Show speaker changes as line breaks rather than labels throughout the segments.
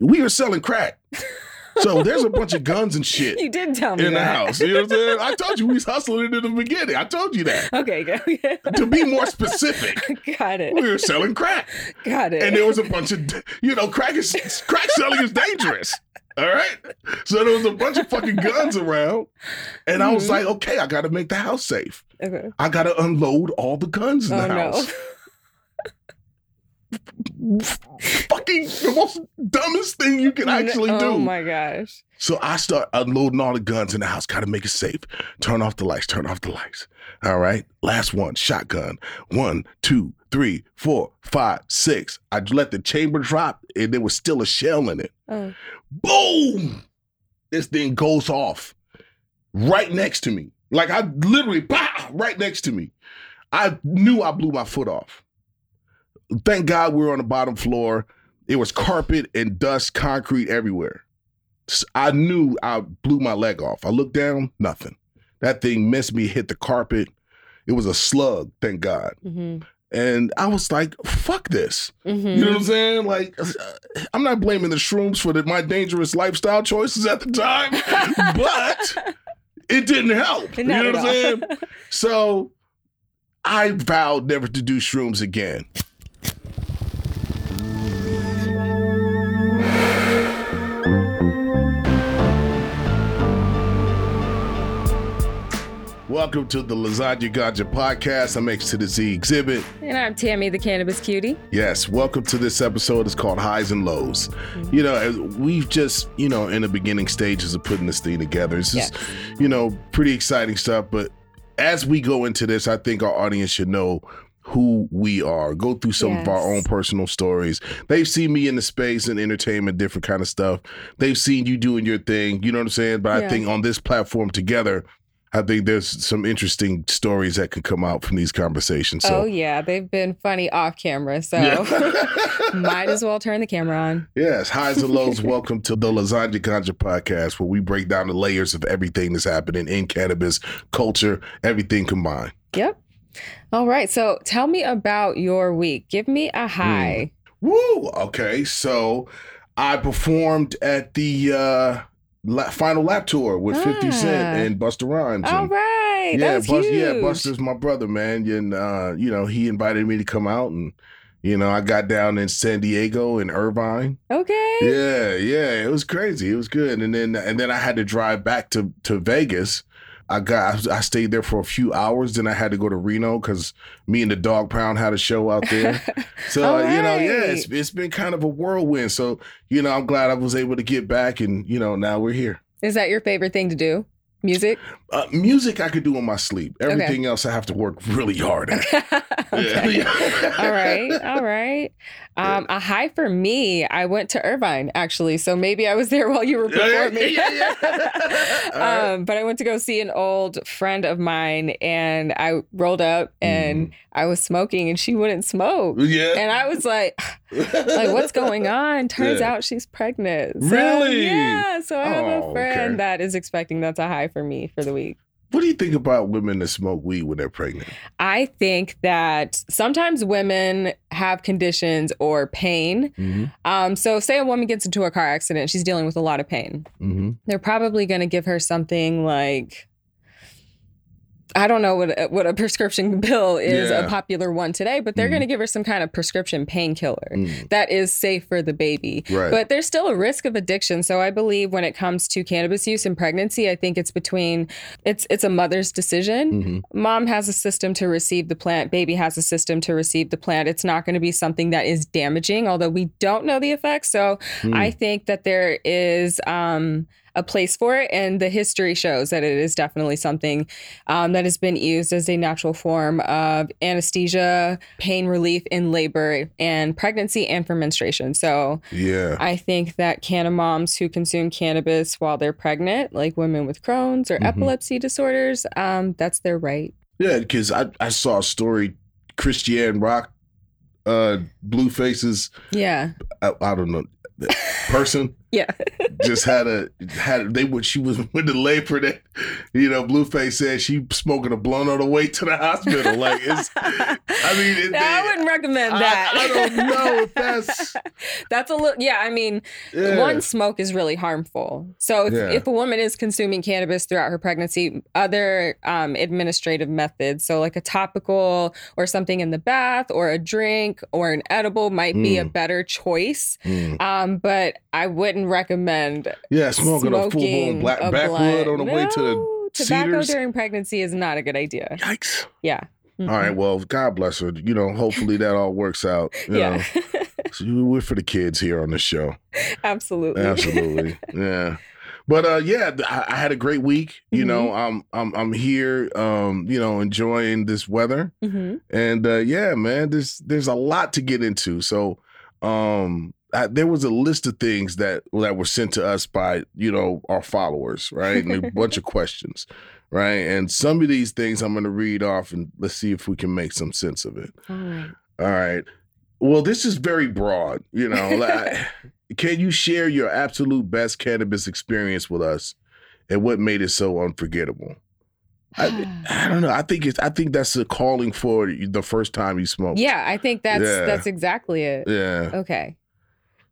we were selling crack. So there's a bunch of guns and shit
You did tell me
in the house. You know what I'm saying? I told you we was hustling it in the beginning. I told you that.
Okay, go.
To be more specific,
got it.
we were selling crack.
Got it.
And there was a bunch of, you know, crack is crack selling is dangerous. All right. So there was a bunch of fucking guns around. And I was
Mhm.
like, okay, I got to make the house safe.
okay.
I got to unload all the guns in
Oh
the
no.
Fucking the most dumbest thing you can actually do.
oh my gosh.
So I start unloading all the guns in the house. Got to make it safe. Turn off the lights. Turn off the lights. All right. Last one. Shotgun. One, two, three, four, five, six. I let the chamber drop, and there was still a shell in it.
Oh.
Boom! This thing goes off right next to me. Like I literally, bah, right next to me. I knew I blew my foot off. Thank God we were on the bottom floor. It was carpet and dust, concrete everywhere. I knew I blew my leg off. I looked down, nothing. That thing missed me, hit the carpet. It was a slug, thank God.
Mm-hmm.
And I was like, fuck this.
Mm-hmm.
You know what I'm saying? Like, uh, I'm not blaming the shrooms for the, my dangerous lifestyle choices at the time, but it didn't help. You know what I'm saying? So I vowed never to do shrooms again. Welcome to the Lasagna Ganja podcast. I'm X to the Z Xzibit.
And I'm Tammy, the cannabis cutie.
Yes, welcome to this episode. It's called Highs and Lows. Mm-hmm. You know, we've just, you know, in the beginning stages of putting this thing together. It's just, you know, pretty exciting stuff. But as we go into this, I think our audience should know who we are. Go through some of our own personal stories. They've seen me in the space and entertainment, different kind of stuff. They've seen you doing your thing. You know what I'm saying? But I think on this platform together, I think there's some interesting stories that can come out from these conversations. So
oh yeah, they've been funny off camera, so
Yeah.
might as well turn the camera on.
Yes, highs and lows. Welcome to the Lasagna Ganja podcast, where we break down the layers of everything that's happening in cannabis culture, everything combined.
Yep. All right. So tell me about your week. Give me a high.
Woo! Okay, so I performed at the uh, la- final lap tour with Fifty Cent and Busta Rhymes.
All right.
yeah,
That's
Bus-
huge.
yeah, Busta's my brother, man, and uh, you know he invited me to come out, and you know I got down in San Diego and Irvine.
Okay.
Yeah, yeah, it was crazy. It was good, and then and then I had to drive back to to Vegas. I got I stayed there for a few hours. Then I had to go to Reno because me and the Dogg Pound had a show out there. So
All
you know, yeah, it's it's been kind of a whirlwind. So you know, I'm glad I was able to get back, and you know, now we're here.
Is that your favorite thing to do? Music?
Uh, music I could do in my sleep. Everything else I have to work really hard at.
okay.
Yeah.
all right. All right. Um, a high for me, I went to Irvine actually. So maybe I was there while you were performing.
yeah, yeah. Right.
um, but I went to go see an old friend of mine and I rolled up and I was smoking and she wouldn't smoke.
Yeah.
And I was like, like what's going on? Turns
Yeah.
out she's pregnant. So,
Really?
Yeah. So I have
Oh,
a friend
okay.
that is expecting that's a high for me for the week.
What do you think about women that smoke weed when they're pregnant?
I think that sometimes women have conditions or pain.
Mm-hmm.
Um, so, say a woman gets into a car accident, she's dealing with a lot of pain.
Mm-hmm.
They're probably going to give her something like, I don't know what a, what a prescription pill is,
Yeah.
a popular one today, but they're
Mhm.
going to give her some kind of prescription painkiller
Mm.
that is safe for the baby.
Right.
But there's still a risk of addiction. So I believe when it comes to cannabis use in pregnancy, I think it's between it's it's a mother's decision
Mhm.
mom has a system to receive the plant baby has a system to receive the plant it's not going to be something that is damaging although we don't know the effects so
Mm.
i think that there is um, a place for it and the history shows that it is definitely something um, that has been used as a natural form of anesthesia pain relief in labor and pregnancy and for menstruation so
yeah.
I think that canna moms who consume cannabis while they're pregnant, like women with Crohn's or
Mhm.
epilepsy disorders, um, that's their right.
Yeah, because I, I saw a story, Chrisean Rock, uh, Blueface's.
Yeah.
I, I don't know. person
Yeah.
just had a had they would she was with the labor that you know Blueface said she smoking a blunt on the way to the hospital. Like it's I mean it,
I
they-
wouldn't recommend that.
I don't know if that's-
that's a little. Yeah, I mean,
yeah.
one smoke is really harmful. So if,
Yeah.
if a woman is consuming cannabis throughout her pregnancy, other um, administrative methods, so like a topical or something in the bath or a drink or an edible, might be a
Mm.
better choice.
Mm.
Um, but I wouldn't recommend
Yeah, smoking, a full blown
smoking
black backwood on the way to the
tobacco
Cedars.
during pregnancy is not a good idea.
yikes.
Yeah.
All right, well, God bless her. You know, hopefully that all works out. You
Yeah.
know, so we're for the kids here on the show.
Absolutely.
Absolutely. yeah. But uh yeah, I, I had a great week. You know, I'm I'm I'm here um, you know, enjoying this weather.
hmm
And uh yeah, man, there's there's a lot to get into. So um I, there was a list of things that that were sent to us by, you know, our followers, right? And a bunch of questions, right? And some of these things I'm going to read off and let's see if we can make some sense of it.
All right.
All right. Well, this is very broad. You know, like, can you share your absolute best cannabis experience with us, and what made it so unforgettable? I, I don't know. I think it's. I think that's a calling for the first time you smoke.
Yeah, I think that's
Yeah.
that's exactly it.
Yeah.
Okay.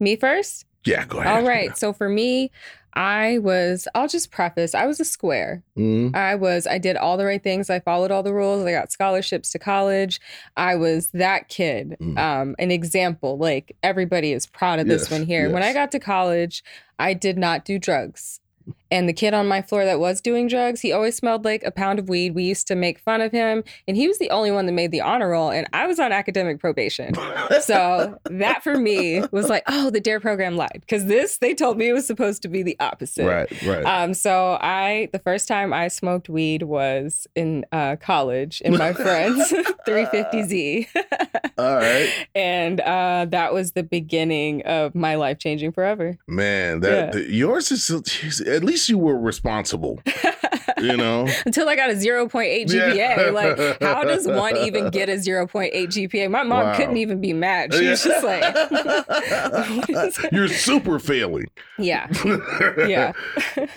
Me first?
Yeah. Go ahead.
All right. So for me, I was I'll just preface, I was a square.
Mhm.
I was I did all the right things. I followed all the rules. I got scholarships to college. I was that kid.
Mm.
Um an example. Like everybody is proud of this one here. When I got to college, I did not do drugs. And the kid on my floor that was doing drugs, he always smelled like a pound of weed. We used to make fun of him, and he was the only one that made the honor roll, and I was on academic probation. So that for me was like, oh, the DARE program lied because this they told me it was supposed to be the opposite.
right. Right.
Um, so I the first time I smoked weed was in uh, college in my friend's 350Z,
All right.
and uh, that was the beginning of my life changing forever.
Man, that
Yeah.
the- yours is at least you were responsible. You know.
Until I got a 0.8
Yeah.
GPA. Like, how does one even get a 0.8 GPA? My mom
Wow.
couldn't even be mad. She was just like,
You're super failing.
yeah, yeah.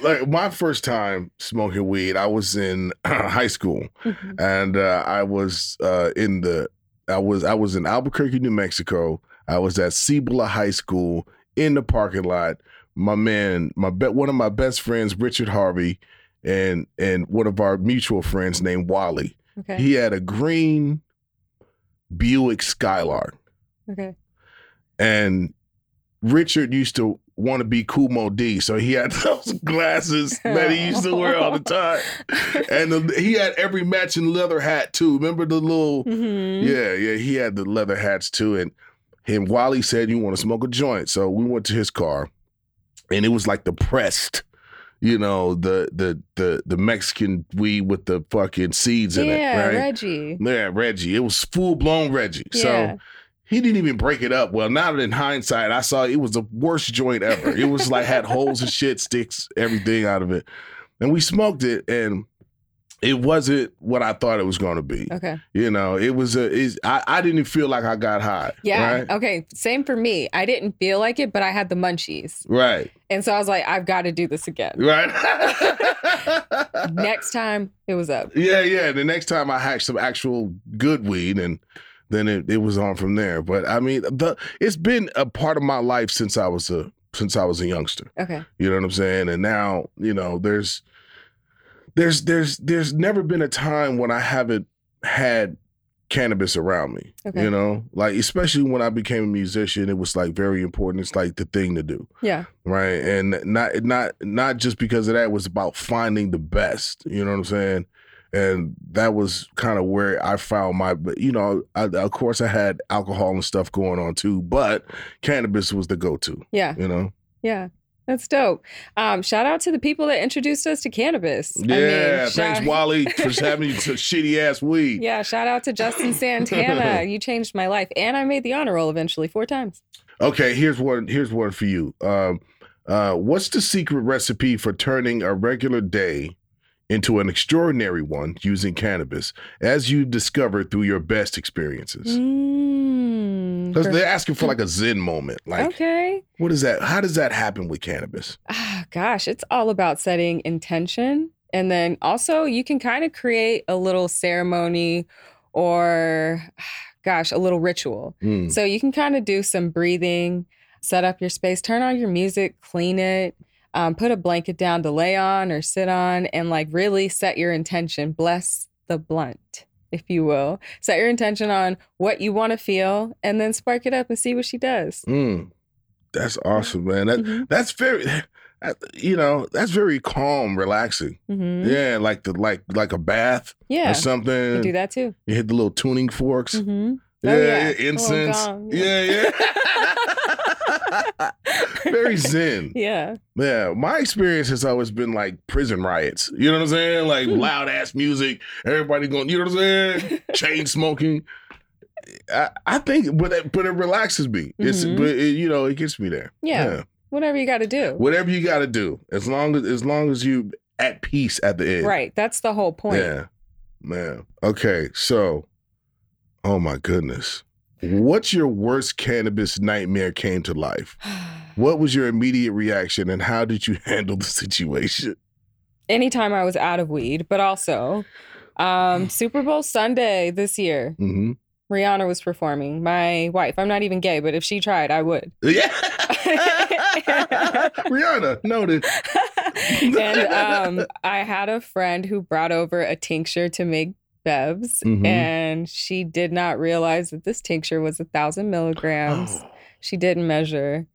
like my first time smoking weed, I was in high school,
Mhm.
and uh, I was uh, in the, I was I was in Albuquerque, New Mexico. I was at Cibola High School in the parking lot. My man, my be- one of my best friends, Richard Harvey, and and one of our mutual friends named Wally.
Okay.
He had a green Buick Skylark.
Okay.
and Richard used to want to be Kool Moe Dee, so he had those glasses that he used to wear all the time, and the, he had every matching leather hat too. Remember the little?
Mhm.
Yeah, yeah, he had the leather hats too. And him, Wally said, "You want to smoke a joint?" So we went to his car, and it was like the pressed. You know the the the the Mexican weed with the fucking seeds in
Yeah,
it, right?
Reggie.
Yeah, Reggie. It was full blown Reggie.
Yeah.
So he didn't even break it up. Well, now that in hindsight, I saw it was the worst joint ever. It was like had holes and shit, sticks, everything out of it. And we smoked it, and it wasn't what I thought it was going to be.
Okay.
You know, it was a. I I didn't feel like I got high.
Yeah.
Right.
Okay. Same for me. I didn't feel like it, but I had the munchies.
Right.
And so I was like, I've got to do this again.
Right.
Next time it was up.
Yeah, yeah. The next time I had some actual good weed, and then it, it was on from there. But I mean, the it's been a part of my life since I was a since I was a youngster.
Okay.
You know what I'm saying? And now, you know, there's there's there's there's never been a time when I haven't had cannabis around me.
Okay.
You know, like especially when I became a musician, it was like very important. It's like the thing to do
Yeah.
right and not not not just because of that it was about finding the best you know what i'm saying and that was kind of where i found my but you know I, of course i had alcohol and stuff going on too but cannabis was the go-to
Yeah.
you know
Yeah. That's dope. Um, shout out to the people that introduced us to cannabis. I mean,
yeah
shout-
thanks wally for having you to shitty ass weed
Yeah, shout out to Justin Santana. you changed my life. And I made the honor roll eventually four times.
okay here's one here's one for you um uh what's the secret recipe for turning a regular day into an extraordinary one using cannabis as you discovered through your best experiences
Mm,
they're asking for like a Zen moment. Like,
okay. Way.
What is that? How does that happen with cannabis?
Ah, gosh, it's all about setting intention. And then also, you can kind of create a little ceremony or, gosh, a little ritual.
Mm.
So you can kind of do some breathing, set up your space, turn on your music, clean it, um, put a blanket down to lay on or sit on, and like really set your intention. Bless the blunt, if you will. Set your intention on what you want to feel, and then spark it up and see what she does.
Mm. That's awesome, man. That
Mhm.
that's very, you know, that's very calm, relaxing.
Mhm.
Yeah, like the like like a bath
Yeah,
or something.
can do that too.
You hit the little tuning forks.
hmm
Yeah,
Oh, yeah.
incense. yeah, yeah. very zen.
Yeah.
Yeah, my experience has always been like prison riots. You know what I'm saying? Like
Hmm.
loud ass music, everybody going. You know what I'm saying? Chain smoking. I, I think, but it, but it relaxes me. It's
Mhm.
but it, you know it gets me there.
Yeah. Whatever you got to do.
whatever you got to do, as long as as long as you at peace at the end.
Right. That's the whole point.
Yeah, man. Okay, so, oh my goodness, what's your worst cannabis nightmare came to life? What was your immediate reaction, and how did you handle the situation?
Anytime I was out of weed, but also um, Super Bowl Sunday this year,
hmm
Rihanna was performing. My wife, I'm not even gay, but if she tried, I would.
Yeah, Rihanna noted.
and um, I had a friend who brought over a tincture to make bevs,
Mhm.
and she did not realize that this tincture was a thousand milligrams.
Oh.
She didn't measure.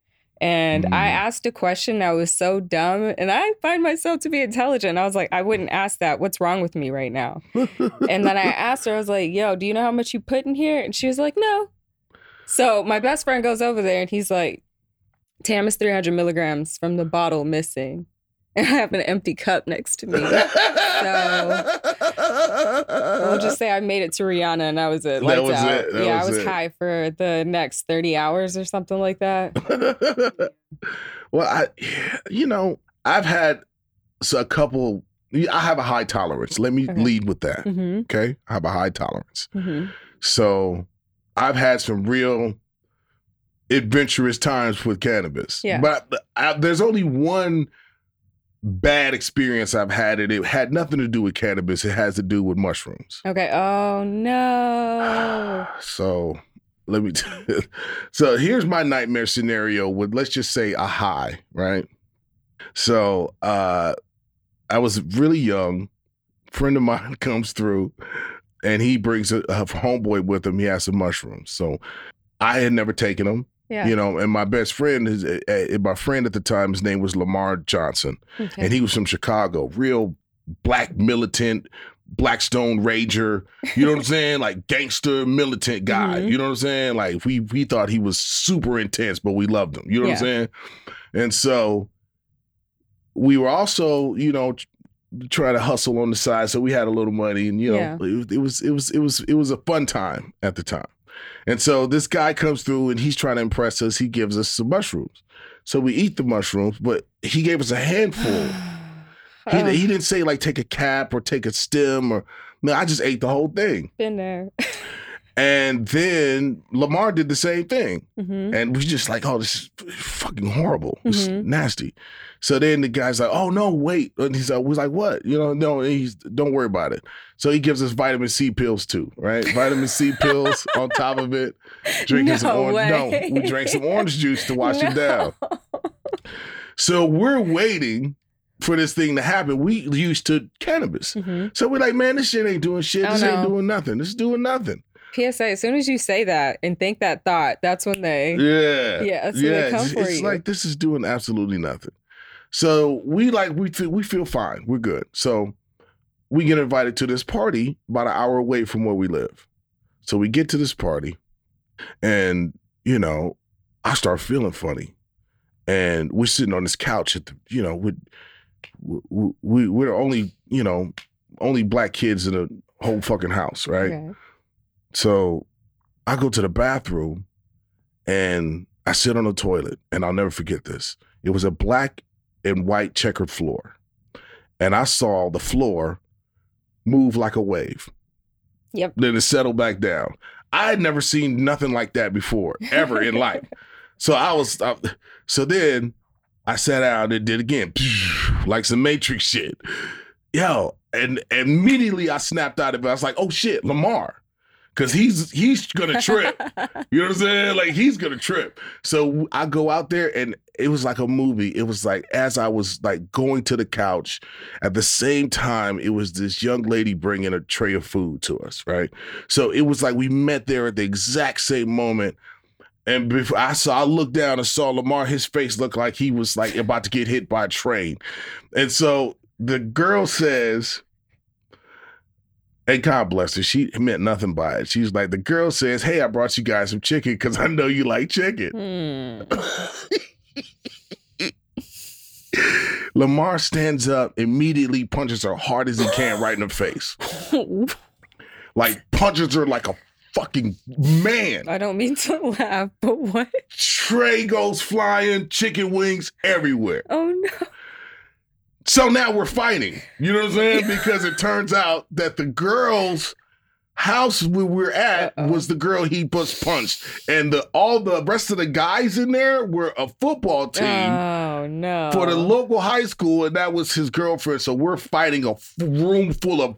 And I
Mm.
asked a question that was so dumb, and I find myself to be intelligent. I was like, I wouldn't ask that. What's wrong with me right now? And then I asked her, I was like, yo, do you know how much you put in here? And she was like, no. So my best friend goes over there and he's like, Tam is 300 milligrams from the bottle missing. And I have an empty cup next to me. So we'll just say I made it to Rihanna and that was it.
That was
out.
it. That
yeah,
was
I was
it.
high for the next 30 hours or something like that.
well, I, you know, I've had a couple. I have a high tolerance. Let me
Okay.
lead with that.
hmm
Okay, I have a high tolerance.
hmm
So I've had some real adventurous times with cannabis.
Yeah.
But I, there's only one bad experience I've had, and it had nothing to do with cannabis. It has to do with mushrooms.
Okay. Oh no.
So let me. T- so here's my nightmare scenario with let's just say a high, right? So uh I was really young. Friend of mine comes through, and he brings a, a homeboy with him. He has some mushrooms. So I had never taken them,
Yeah.
you know. And my best friend is uh, uh, my friend at the time. His name was Lamar Johnson
Okay.
and he was from Chicago, real black militant, Blackstone Ranger. You know what I'm saying? Like gangster militant guy.
Mhm.
You know what I'm saying? Like we we thought he was super intense, but we loved him. You know what I'm saying? And so we were also, you know, trying to hustle on the side, so we had a little money, and you know,
Yeah.
it, it was it was it was it was a fun time at the time. And so this guy comes through and he's trying to impress us. He gives us some mushrooms. So we eat the mushrooms, but he gave us a handful. He,
Oh,
he um. didn't say like take a cap or take a stem or no, I just ate the whole thing.
been there.
And then Lamar did the same thing.
hmm
And we just like, oh, this is fucking horrible. It's
Mhm.
nasty. So then the guy's like, oh no, wait. And he's like, was like, what? You know, no, he's don't worry about it. So he gives us vitamin C pills too, right? vitamin C pills on top of it. Drinking some orange. No, we drank some orange juice to wash it down. So we're waiting for this thing to happen. We used to cannabis.
Mhm.
So we're like, man, this shit ain't doing shit.
Oh,
This ain't doing nothing. This is doing nothing.
PSA, as soon as you say that and think that thought, that's when they.
Yeah.
Yeah, that's when they come
it's, it's like this is doing absolutely nothing. So we like we feel, we feel fine. We're good. So we get invited to this party about an hour away from where we live. So we get to this party, and you know, I start feeling funny, and we're sitting on this couch at the you know with we, we we're only you know only black kids in the whole fucking house, right?
Okay.
So I go to the bathroom and I sit on the toilet, and I'll never forget this. It was a black and white checkered floor. And I saw the floor move like a wave.
Yep.
Then it settled back down. I had never seen nothing like that before, ever in life. So I was, I, so then I sat down and did again, like some Matrix shit. Yo, and immediately I snapped out of it. I was like, oh shit, Lamar. Cause he's he's gonna trip. You know what I'm saying? Like he's gonna trip. So I go out there and it was like a movie. It was like as I was like going to the couch, at the same time, it was this young lady bringing a tray of food to us, right? So it was like we met there at the exact same moment. And before I saw, I looked down and saw Lamar. His face looked like he was like about to get hit by a train. And so the girl says, and God bless her, she meant nothing by it. She's like, the girl says, Hey, I brought you guys some chicken because I know you like chicken.
Hmm.
Lamar stands up, immediately punches her hard as he can right in the face. Like punches her like a fucking man.
I don't mean to laugh, but what?
Tray goes flying, chicken wings everywhere.
Oh no.
So now we're fighting. You know what I'm saying? Because it turns out that the girl's house we were at
Uh-oh.
was the girl he was punched, and the all the rest of the guys in there were a football team.
Oh no.
For the local high school, and that was his girlfriend. So we're fighting a f- room full of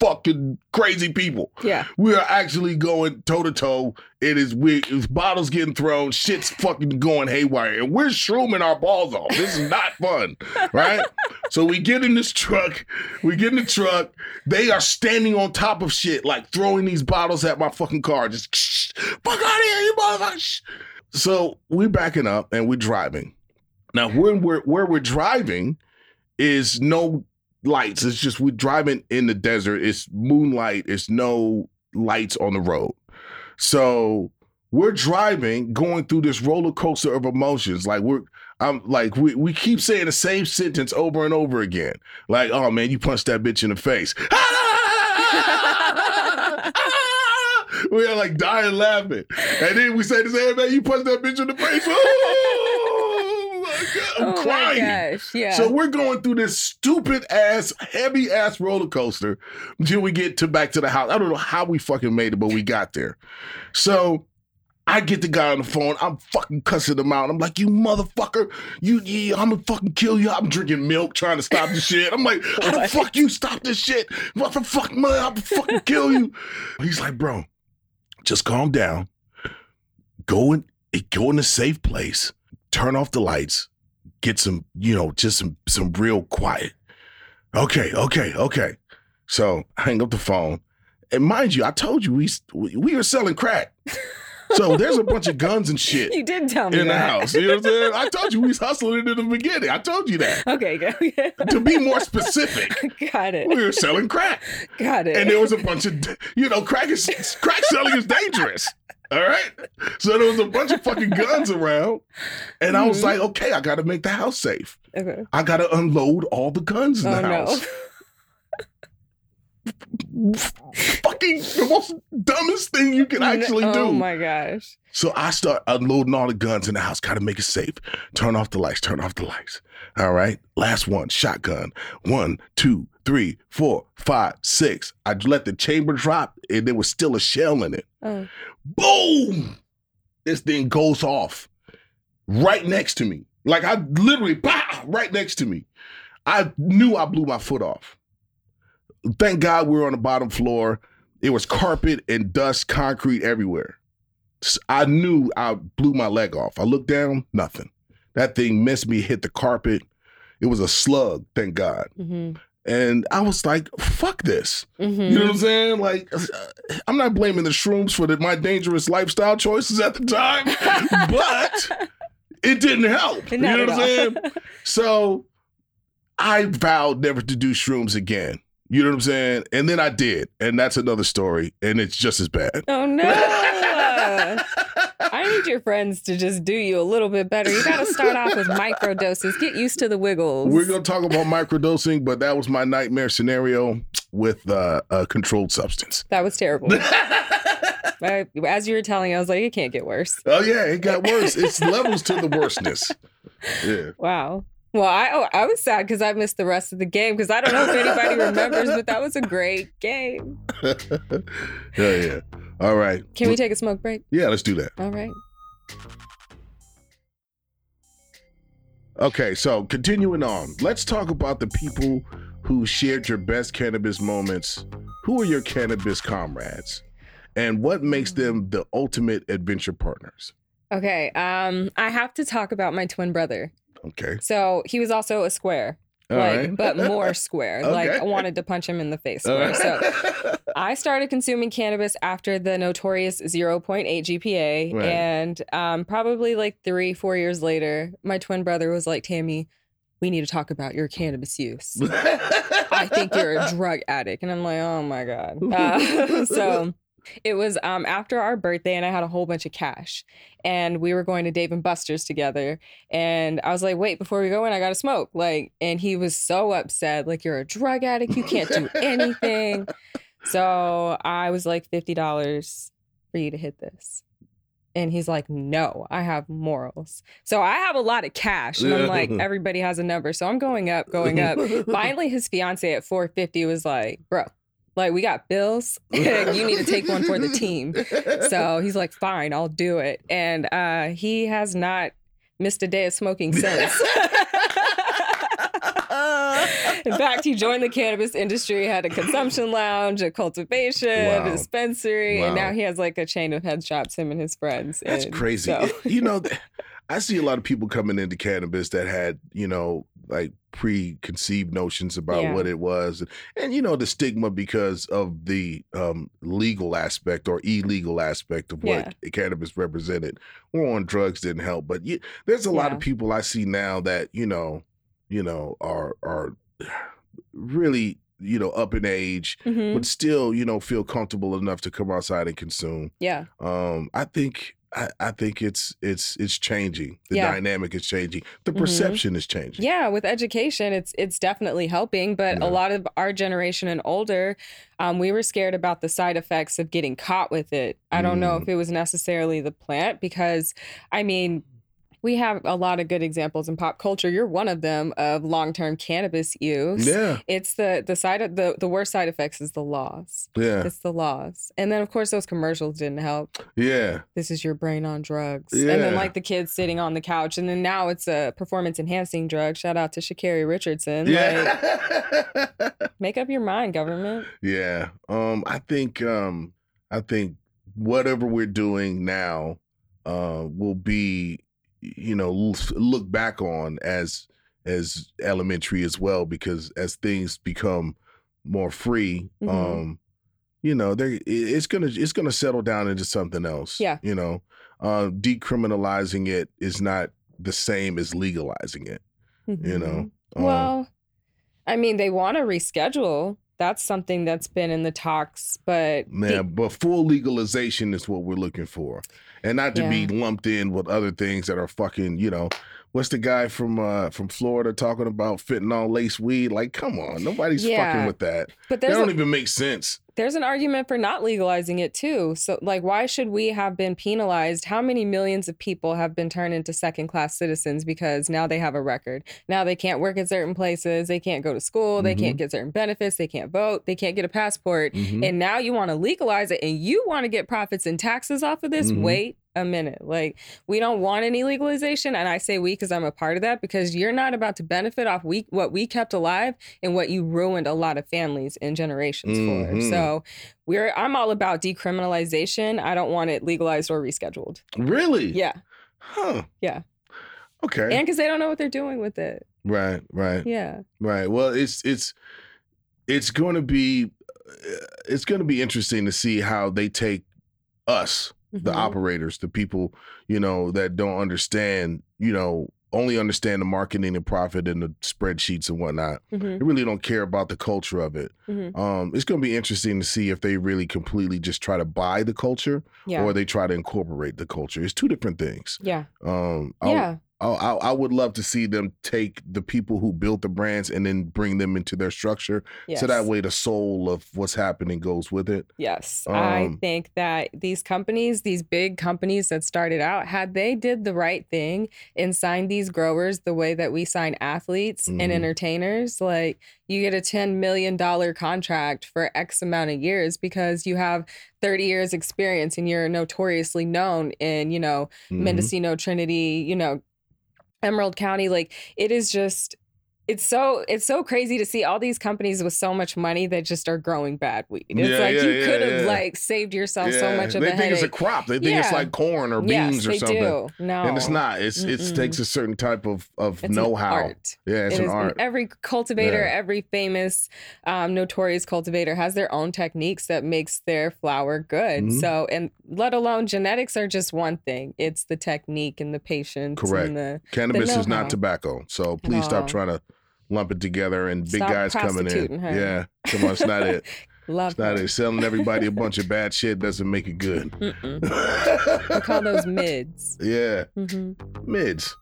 fucking crazy people.
Yeah.
We are actually going toe to toe. It is we it's bottles getting thrown, shit's fucking going haywire, and we're shrooming our balls off. This is not fun, right? so we get in this truck, we get in the truck. They are standing on top of shit, like throwing these bottles at my fucking car. Just Shh, fuck out of here, you motherfuckers. So we're backing up and we're driving. Now, when we're where we're driving is no lights. It's just we're driving in the desert. It's moonlight. It's no lights on the road. So we're driving, going through this roller coaster of emotions. Like we're I'm like we, we keep saying the same sentence over and over again. Like, oh man, you punched that bitch in the face. we are like dying laughing. And then we say the same man, you punched that bitch in the face. Oh. I'm
oh
crying.
my gosh. Yeah.
So we're going through this stupid ass, heavy ass roller coaster until we get to back to the house. I don't know how we fucking made it, but we got there. So I get the guy on the phone. I'm fucking cussing him out. I'm like, you motherfucker, you, you I'm gonna fucking kill you. I'm drinking milk trying to stop the shit. I'm like, how the fuck you stop this shit? What the fuck, man? I'm fucking kill you. He's like, bro, just calm down. Go in, go in a safe place. Turn off the lights. Get some, you know, just some some real quiet. Okay, okay, okay. So I hang up the phone, and mind you, I told you we we we were selling crack. So there's a bunch of guns and shit
you did tell me
in the
that.
house. You know what I'm saying? I told you we was hustling it in the beginning. I told you that.
Okay, go.
To be more specific,
Got it.
we were selling crack,
Got it.
and there was a bunch of, you know, crack is crack selling is dangerous. All right, so there was a bunch of fucking guns around, and I was
Mhm.
like, okay, I got to make the house safe.
okay.
I got to unload all the guns in
Oh
the
no.
house. fucking the most dumbest thing you can actually do.
oh my gosh.
So I start unloading all the guns in the house. Got to make it safe. Turn off the lights. Turn off the lights. All right. Last one. Shotgun. One, two, three, four, five, six. I let the chamber drop, and there was still a shell in it.
Oh.
Boom! This thing goes off right next to me. Like I literally, bah, right next to me. I knew I blew my foot off. Thank God we were on the bottom floor. It was carpet and dust, concrete everywhere. I knew I blew my leg off. I looked down, nothing. That thing missed me, hit the carpet. It was a slug, thank God.
Mm-hmm.
And I was like, fuck this.
Mm-hmm.
You know what I'm saying? Like, uh, I'm not blaming the shrooms for the, my dangerous lifestyle choices at the time, but it didn't help. You know what I'm saying? So I vowed never to do shrooms again. You know what I'm saying? And then I did. And that's another story. And it's just as bad.
oh no. I need your friends to just do you a little bit better. You got to start off with micro doses. Get used to the wiggles.
We're going to talk about microdosing, but that was my nightmare scenario with uh, a controlled substance.
that was terrible. I- As you were telling, I was like, it can't get worse.
Oh, yeah, it got worse. It's levels to the worstness. Yeah.
Wow. Well, I oh, I was sad because I missed the rest of the game because I don't know if anybody remembers, but that was a great game.
yeah, yeah. All right.
Can we take a smoke break?
Yeah, let's do that.
All right.
Okay, so continuing on, let's talk about the people who shared your best cannabis moments. Who are your cannabis comrades? And what makes them the ultimate adventure partners?
Okay, um, I have to talk about my twin brother.
Okay.
So he was also a square,
All
like,
right.
but more square. Like I wanted to punch him in the face.
Right.
So I started consuming cannabis after the notorious 0.8 GPA.
Right.
And um, probably like three, four years later, my twin brother was like, Tammy, we need to talk about your cannabis use. I think you're a drug addict. And I'm like, oh my God. Uh, so it was um, after our birthday, and I had a whole bunch of cash. And we were going to Dave and Buster's together. And I was like, wait, before we go in, I got to smoke. Like, and he was so upset. Like, you're a drug addict. You can't do anything. So I was like, $50 for you to hit this. And he's like, no, I have morals. So I have a lot of cash. And I'm like, everybody has a number. So I'm going up, going up. Finally, his fiance at 450 was like, bro, like we got bills. you need to take one for the team. So he's like, fine, I'll do it. And uh, he has not missed a day of smoking since. In fact, he joined the cannabis industry, had a consumption lounge, a cultivation,
Wow.
a dispensary, and now he has like a chain of head shops, him and his friends.
That's
And
crazy.
so-
you know, I see a lot of people coming into cannabis that had, you know, like preconceived notions about
Yeah.
what it was. And, you know, the stigma because of the um, legal aspect or illegal aspect of what cannabis represented. War on drugs didn't help. But you, there's a lot of people I see now that, you know, you know, are are really, you know, up in age,
Mhm.
but still, you know, feel comfortable enough to come outside and consume
yeah,
um i think I, I think it's it's it's changing the
Yeah.
dynamic is changing the
Mhm.
perception is changing
yeah. With education, it's it's definitely helping. But
Yeah.
a lot of our generation and older, um, we were scared about the side effects of getting caught with it. I don't know
Mm.
if it was necessarily the plant because, I mean. We have a lot of good examples in pop culture. You're one of them of long-term cannabis use.
yeah
It's the the side of the the worst side effects is the loss.
yeah
It's the loss. And then of course those commercials didn't help.
yeah
This is your brain on drugs.
Yeah.
And then like the kids sitting on the couch. And then now it's a performance enhancing drug. Shout out to Sha'Carri Richardson. Like,
yeah
make up your mind, government.
yeah um i think um i think whatever we're doing now uh will be you know look back on as as elementary as well because as things become more free
Mhm.
um you know they it's gonna it's gonna settle down into something else
Yeah.
you know uh decriminalizing it is not the same as legalizing it you know. Um,
well, I mean, they want to reschedule. That's something that's been in the talks, but
Man, but full legalization is what we're looking for. And not to be lumped in with other things that are fucking, you know, what's the guy from uh from Florida talking about fitting fentanyl lace weed? Like, come on, nobody's fucking with that.
but
That don't
a,
even make sense.
There's an argument for not legalizing it too. So, like, why should we have been penalized? How many millions of people have been turned into second class citizens because now they have a record? Now they can't work at certain places, they can't go to school, they
Mhm.
can't get certain benefits, they can't vote, they can't get a passport.
Mhm.
And now you want to legalize it and you want to get profits and taxes off of this?
Mhm.
Wait a minute. Like, we don't want any legalization. And I say we because I'm a part of that because you're not about to benefit off we, what we kept alive and what you ruined a lot of families and generations for.
Mhm.
So we're I'm all about decriminalization. I don't want it legalized or rescheduled.
Really?
Yeah.
Huh.
Yeah.
Okay.
And because they don't know what they're doing with it.
right, right.
Yeah.
Right. Well, it's it's it's going to be it's going to be interesting to see how they take us the
Mhm.
operators, the people, you know, that don't understand, you know, only understand the marketing and profit and the spreadsheets and whatnot.
Mhm.
They really don't care about the culture of it.
Mhm.
Um, it's going to be interesting to see if they really completely just try to buy the culture
Yeah.
or they try to incorporate the culture. It's two different things.
yeah.
Um,
Yeah.
I, I, I would love to see them take the people who built the brands and then bring them into their structure,
Yes.
so that way the soul of what's happening goes with it.
Yes. I
Um,
think that these companies, these big companies that started out, had they did the right thing and signed these growers the way that we sign athletes
Mhm.
and entertainers, like you get a $10 million contract for X amount of years because you have 30 years experience and you're notoriously known in, you know,
Mhm.
Mendocino, Trinity, you know, Emerald County. Like it is just it's so it's so crazy to see all these companies with so much money that just are growing bad weed. It's
Yeah,
like
yeah,
you
yeah,
could have like saved yourself so much of
they
a
think
headache.
it's a crop. They think it's like corn or
yes,
beans or
they
something.
do. No,
And it's not. It's it takes a certain type of of
It's
know-how.
art.
Yeah, it's
It
an art.
Every cultivator, every famous, um, notorious cultivator has their own techniques that makes their flower good.
Mhm.
So, and let alone genetics are just one thing. It's the technique and the patience.
Correct.
And the
Cannabis is not tobacco. So please stop trying to lump it together and big
Stop
guys coming in.
her.
Yeah. Come on, it's not it.
love.
It's not it. Selling everybody a bunch of bad shit doesn't make it good.
We call those mids.
Yeah.
hmm
Mids.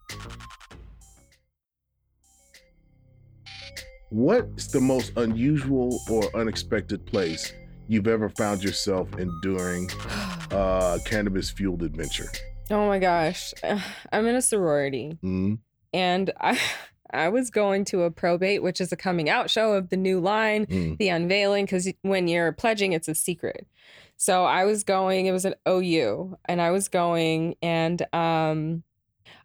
What's the most unusual or unexpected place you've ever found yourself in during uh cannabis fueled adventure?
Oh my gosh, I'm in a sorority.
Mm.
and I I was going to a probate, which is a coming out show of the new line,
Mm.
the unveiling, because when you're pledging, it's a secret. So I was going, it was an OU, and I was going, and um,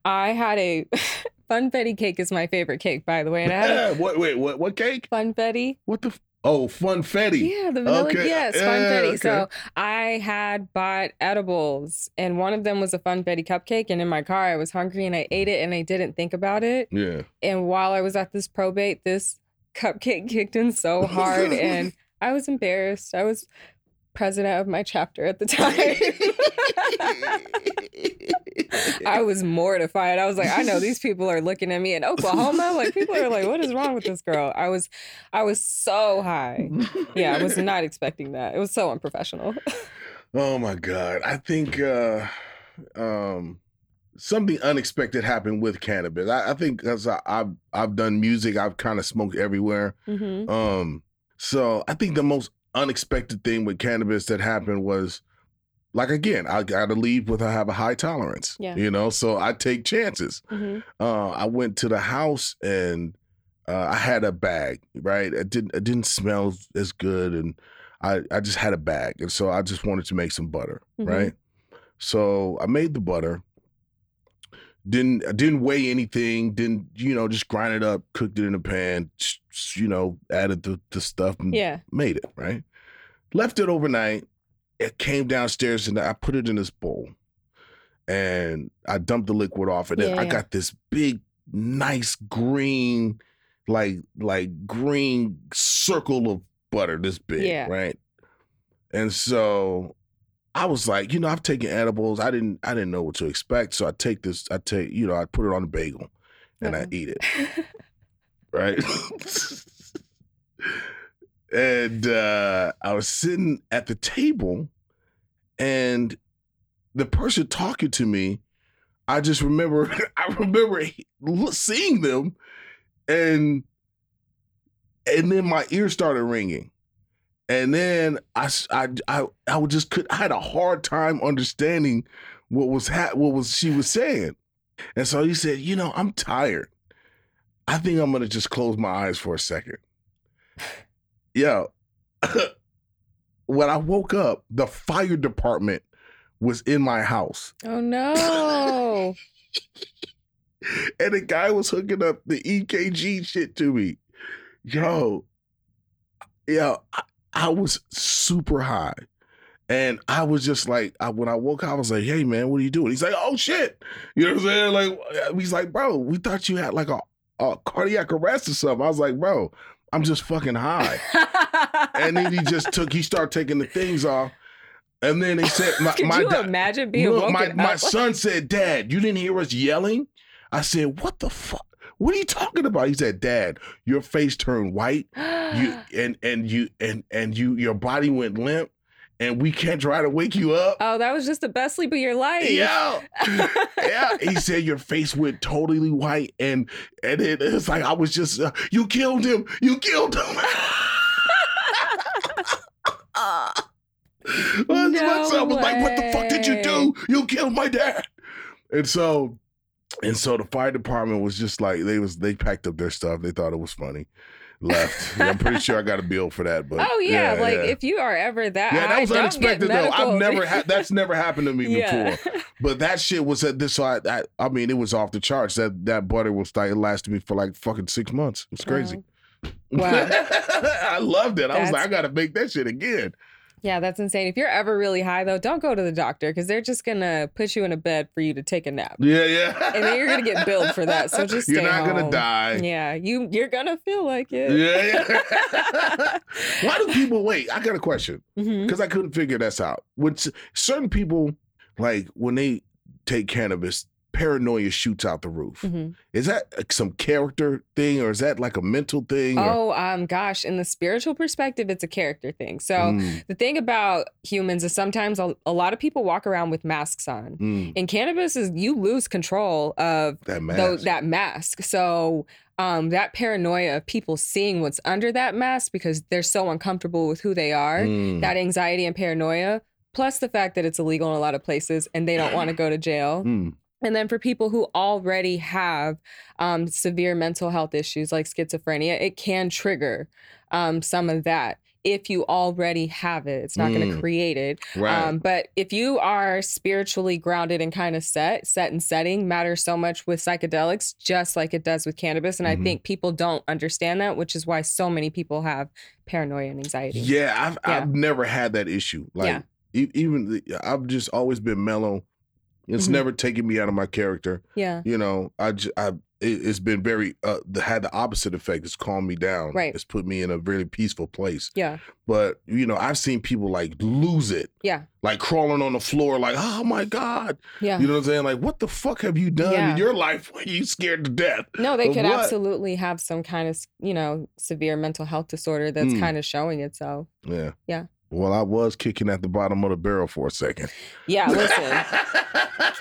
I had a funfetti cake is my favorite cake, by the way, and I had a
what wait, what what cake?
funfetti.
What the f- Oh, funfetti.
Yeah, the vanilla.
Okay,
Yes,
yeah,
funfetti.
okay.
So I had bought edibles, and one of them was a funfetti cupcake. And in my car, I was hungry, and I ate it, and I didn't think about it.
Yeah.
And while I was at this probate, this cupcake kicked in so hard, and I was embarrassed. I was president of my chapter at the time. I was mortified. I was like, I know these people are looking at me in Oklahoma. Like people are like, what is wrong with this girl? I was, I was so high. Yeah, I was not expecting that. It was so unprofessional.
Oh my god. I think uh um something unexpected happened with cannabis. I, I think because I've I've done music, I've kind of smoked everywhere.
hmm
Um, so I think the most unexpected thing with cannabis that happened was like again, I gotta leave with I have a high tolerance.
Yeah.
You know, so I take chances.
hmm
Uh I went to the house and uh, I had a bag, right? It didn't it didn't smell as good and I, I just had a bag. And so I just wanted to make some butter,
Mhm.
right? So I made the butter. Didn't I didn't weigh anything, didn't, you know, just grind it up, cooked it in a pan, you know, added the, the stuff
Yeah.
made it, right? Left it overnight. It came downstairs and I put it in this bowl. And I dumped the liquid off and then
Yeah,
I
yeah.
got this big, nice green, like like green circle of butter this big,
Yeah.
right? And so I was like, you know, I've taken edibles. I didn't I didn't know what to expect. So I take this, I take, you know, I put it on a bagel and I
Uh-oh.
eat it right? and uh, I was sitting at the table, and the person talking to me, I just remember, I remember seeing them, and and then my ear started ringing. And then I, I, I, would just could I had a hard time understanding what was ha- what was she was saying, and so he said, you know, I'm tired. I think I'm gonna just close my eyes for a second. Yo, when I woke up, the fire department was in my house,
oh no.
and the guy was hooking up the EKG shit to me. Yo, yo, I, I was super high. And I was just like, I, when I woke up, I was like, "Hey, man, what are you doing?" He's like, "Oh shit," you know what I'm saying? Like, uh, he's like, "Bro, we thought you had like a, a cardiac arrest or something." I was like, "Bro, I'm just fucking high." and then he just took, he started taking the things off, and then he said, "My,
Could
my
you
da-
imagine being
Look, my, my son said, Dad, you didn't hear us yelling? I said, What the fuck? What are you talking about? He said, Dad, your face turned white. You and and you and and you your body went limp and we can't try to wake you up.
oh, that was just the best sleep of your life.
Yeah. yeah. He said your face went totally white and and it, it's like I was just uh, you killed him. You killed him. my, my
No
son was like, "What the fuck did you do? You killed my dad." And so, and so the fire department was just like they was they packed up their stuff. They thought it was funny. left. I'm pretty sure I got a bill for that. But
oh yeah,
yeah
like
yeah.
if you are ever that,
Yeah, that was unexpected though. I've never had that's never happened to me
Yeah.
before. But that shit was at this. So I, I, I mean, it was off the charts. That that butter was like it lasted me for like fucking six months. It's crazy. Oh.
Wow.
I loved it. I was like, I gotta make that shit again.
Yeah, that's insane. If you're ever really high though, don't go to the doctor because they're just gonna put you in a bed for you to take a nap.
Yeah, yeah.
And then you're gonna get billed for that, so just
you're not gonna die.
Yeah, you you're gonna feel like it.
Yeah, yeah. Why do people wait? I got a question
mm-hmm.
because I couldn't figure this out. When s- certain people, like when they take cannabis, paranoia shoots out the roof.
Mhm.
Is that some character thing, or is that like a mental thing? or-
Oh, um, gosh, in the spiritual perspective, it's a character thing. So
Mm,
the thing about humans is sometimes a, a lot of people walk around with masks on.
mm,
In cannabis, is you lose control of
that mask.
that mask. So um, that paranoia of people seeing what's under that mask because they're so uncomfortable with who they are,
Mm,
that anxiety and paranoia, plus the fact that it's illegal in a lot of places and they don't want to go to jail.
mm,
And then for people who already have um, severe mental health issues like schizophrenia, it can trigger um, some of that. If you already have it, it's not going
Mm.
to create it.
right.
Um, but if you are spiritually grounded and kind of set, set and setting matters so much with psychedelics, just like it does with cannabis. And
Mhm.
I think people don't understand that, which is why so many people have paranoia and anxiety.
yeah, I've
Yeah.
I've never had that issue. Like
Yeah.
e- even the, I've just always been mellow. It's
Mhm.
never taken me out of my character.
Yeah.
You know, I, j- I it, it's been very uh the, had the opposite effect. It's calmed me down.
Right.
It's put me in a really peaceful place.
Yeah.
But you know, I've seen people like lose it.
Yeah.
Like crawling on the floor, like, oh my God.
Yeah.
You know what I'm saying? Like, what the fuck have you done
Yeah.
in your life when you scared to death?
No, they
Of
could
what?
absolutely have some kind of, you know, severe mental health disorder that's
Mm.
kind of showing itself.
Yeah.
Yeah.
Well, I was kicking at the bottom of the barrel for a second.
Yeah, listen.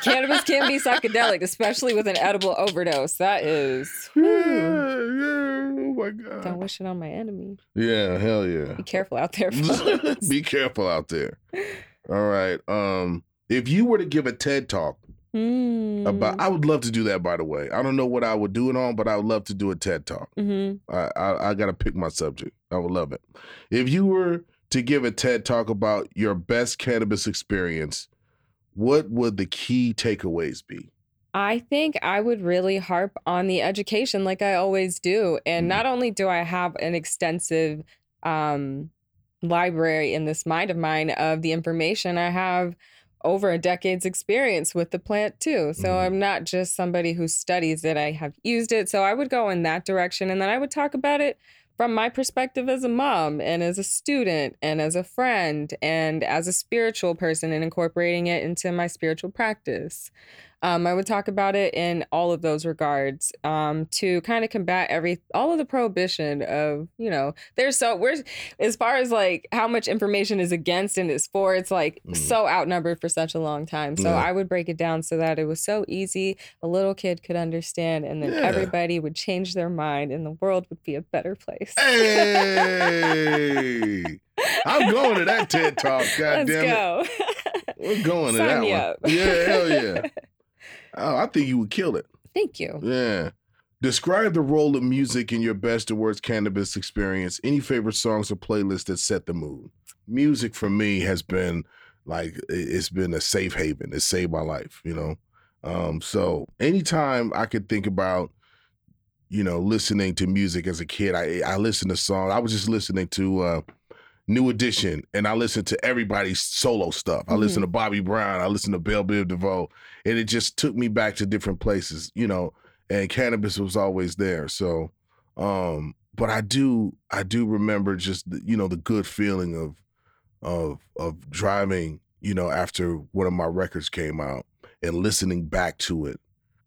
Cannabis can be psychedelic, especially with an edible overdose. That is.
yeah, yeah. Oh my God.
Don't wish it on my enemy.
Yeah, hell yeah.
Be careful out there, folks.
Be careful out there. All right. Um, if you were to give a TED talk
Mm.
about, I would love to do that. By the way, I don't know what I would do it on, but I would love to do a TED talk.
Mhm.
I I, I got to pick my subject. I would love it. If you were to give a TED talk about your best cannabis experience, what would the key takeaways be?
I think I would really harp on the education like I always do. And
Mhm.
not only do I have an extensive um, library in this mind of mine of the information, I have over a decade's experience with the plant too. So
Mhm.
I'm not just somebody who studies it, I have used it. So I would go in that direction. And then I would talk about it from my perspective as a mom and as a student and as a friend and as a spiritual person and incorporating it into my spiritual practice. Um, I would talk about it in all of those regards um, to kind of combat every all of the prohibition of you know there's so we're as far as like how much information is against and is for it's like
Mhm.
so outnumbered for such a long time. So
Yeah.
I would break it down so that it was so easy a little kid could understand and then
Yeah.
everybody would change their mind and the world would be a better place.
Hey, I'm going to that TED talk. God
Let's
damn it.
go.
We're going to
Sign
that
me
one.
up.
Yeah, hell yeah. Oh, I think you would kill it.
Thank you.
Yeah. Describe the role of music in your best or worst cannabis experience. Any favorite songs or playlists that set the mood? Music for me has been like it- it's been a safe haven. It saved my life, you know. Um, so anytime I could think about, you know, listening to music as a kid, I I listened to songs. I was just listening to uh New Edition, and I listened to everybody's solo stuff. I listened to Bobby Brown, I listened to Bell Biv DeVoe, and it just took me back to different places, you know. And cannabis was always there, so. Um, but I do, I do remember just the, you know the good feeling of, of of driving, you know, after one of my records came out and listening back to it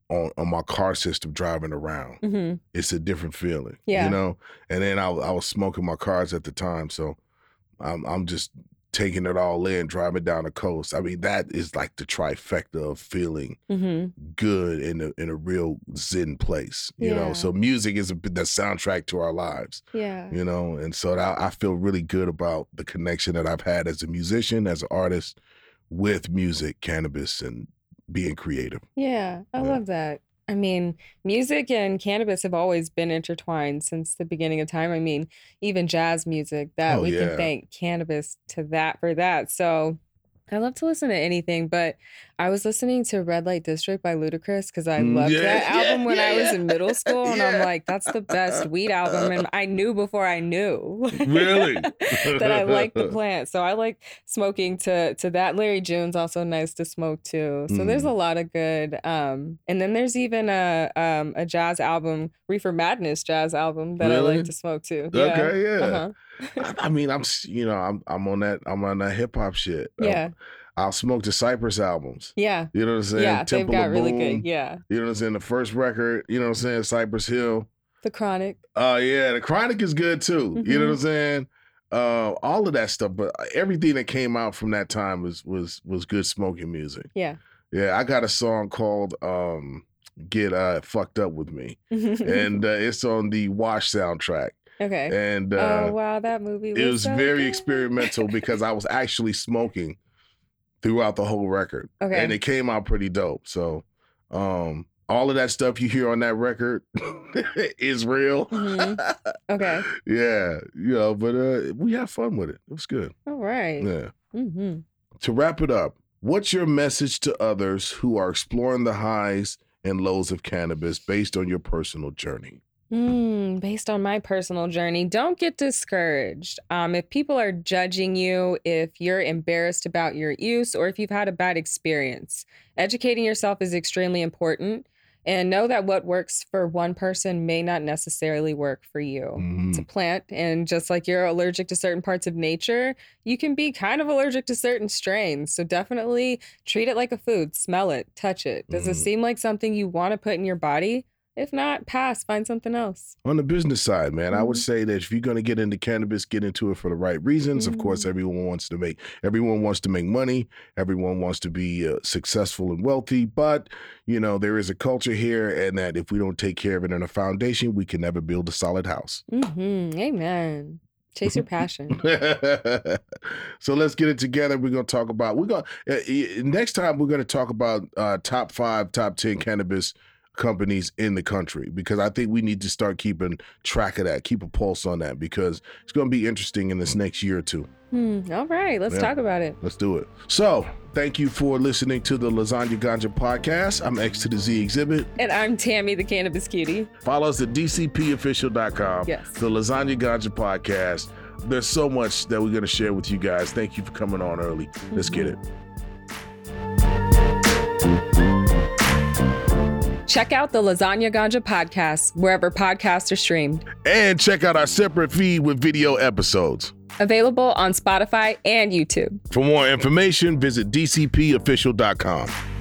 on on my car system driving around
hmm
it's a different feeling.
Yeah.
You know? And then I, I was smoking my cars at the time. So I'm, I'm just taking it all in, driving down the coast. I mean, that is like the trifecta of feeling
hmm
good in a, in a real zen place, you know? So music is a, the soundtrack to our lives,
Yeah.
you know? And so I, I feel really good about the connection that I've had as a musician, as an artist with music, cannabis, and being creative.
Yeah, I
Yeah.
love that. I mean, music and cannabis have always been intertwined since the beginning of time. I mean, even jazz music that
Oh,
we
yeah.
can thank cannabis to that for that. So I love to listen to anything, but I was listening to Red Light District by Ludacris because I
Mm,
loved
yeah,
that
yeah,
album when I was
yeah.
in middle school. And I'm like, that's the best weed album. And I knew before I knew.
Really?
that I like the plant. So I like smoking to to that. Larry June's also nice to smoke too. So there's
Mm.
a lot of good. Um, and then there's even a um a jazz album, Reefer Madness jazz album that I like to smoke too.
Okay, yeah.
Uh-huh.
I, I mean, I'm you know, I'm I'm on that I'm on that hip hop shit.
Yeah.
I'll smoke the Cypress albums.
Yeah.
You know what I'm saying?
Yeah. They've got really good. Yeah.
You know what I'm saying? The first record, you know what I'm saying? Cypress Hill.
The Chronic.
Oh yeah, the Chronic is good too. You know what I'm saying? Uh, all of that stuff, but everything that came out from that time was was was good smoking music.
Yeah.
Yeah, I got a song called um, "Get uh, Fucked Up with Me," and uh, it's on the Wash soundtrack.
Okay.
And uh,
oh wow, that movie was
it was
so
very
good.
experimental because I was actually smoking throughout the whole record,
Okay.
and it came out pretty dope. So, um, all of that stuff you hear on that record is real.
Mhm. Okay.
yeah, you know, but uh, we had fun with it. It was good.
All right.
Yeah.
Mm-hmm.
To wrap it up, what's your message to others who are exploring the highs and lows of cannabis based on your personal journey?
Mm, based on my personal journey, don't get discouraged. Um, if people are judging you, if you're embarrassed about your use, or if you've had a bad experience, educating yourself is extremely important. And know that what works for one person may not necessarily work for you. It's a plant, and just like you're allergic to certain parts of nature, you can be kind of allergic to certain strains. So definitely treat it like a food, smell it, touch it. Does it
Mhm.
seem like something you want to put in your body? If not, pass, find something else.
On the business side, man, I would
Mhm.
say that if you're going to get into cannabis, get into it for the right reasons. Of course,
Mhm.
everyone wants to make everyone wants to make money. Everyone wants to be uh, successful and wealthy, but you know there is a culture here, and that if we don't take care of it in a foundation, we can never build a solid house.
Mm-hmm. Amen. Chase your passion.
so let's get it together. We're gonna talk about we're gonna uh, uh, next time we're gonna talk about uh, top five, top ten cannabis companies in the country because I think we need to start keeping track of that, keep a pulse on that because it's gonna be interesting in this next year or two.
Hmm, All right, let's
Yeah.
talk about it.
Let's do it. So thank you for listening to the Lasagna Ganja podcast. I'm X to the Z Xzibit.
And I'm Tammy, the cannabis cutie.
Follow us at dcpofficial.com.
Yes.
The Lasagna Ganja podcast. There's so much that we're going to share with you guys. Thank you for coming on early. Let's get it.
Check out the Lasagna Ganja podcast wherever podcasts are streamed.
And check out our separate feed with video episodes.
Available on Spotify and YouTube.
For more information, visit dcpofficial.com.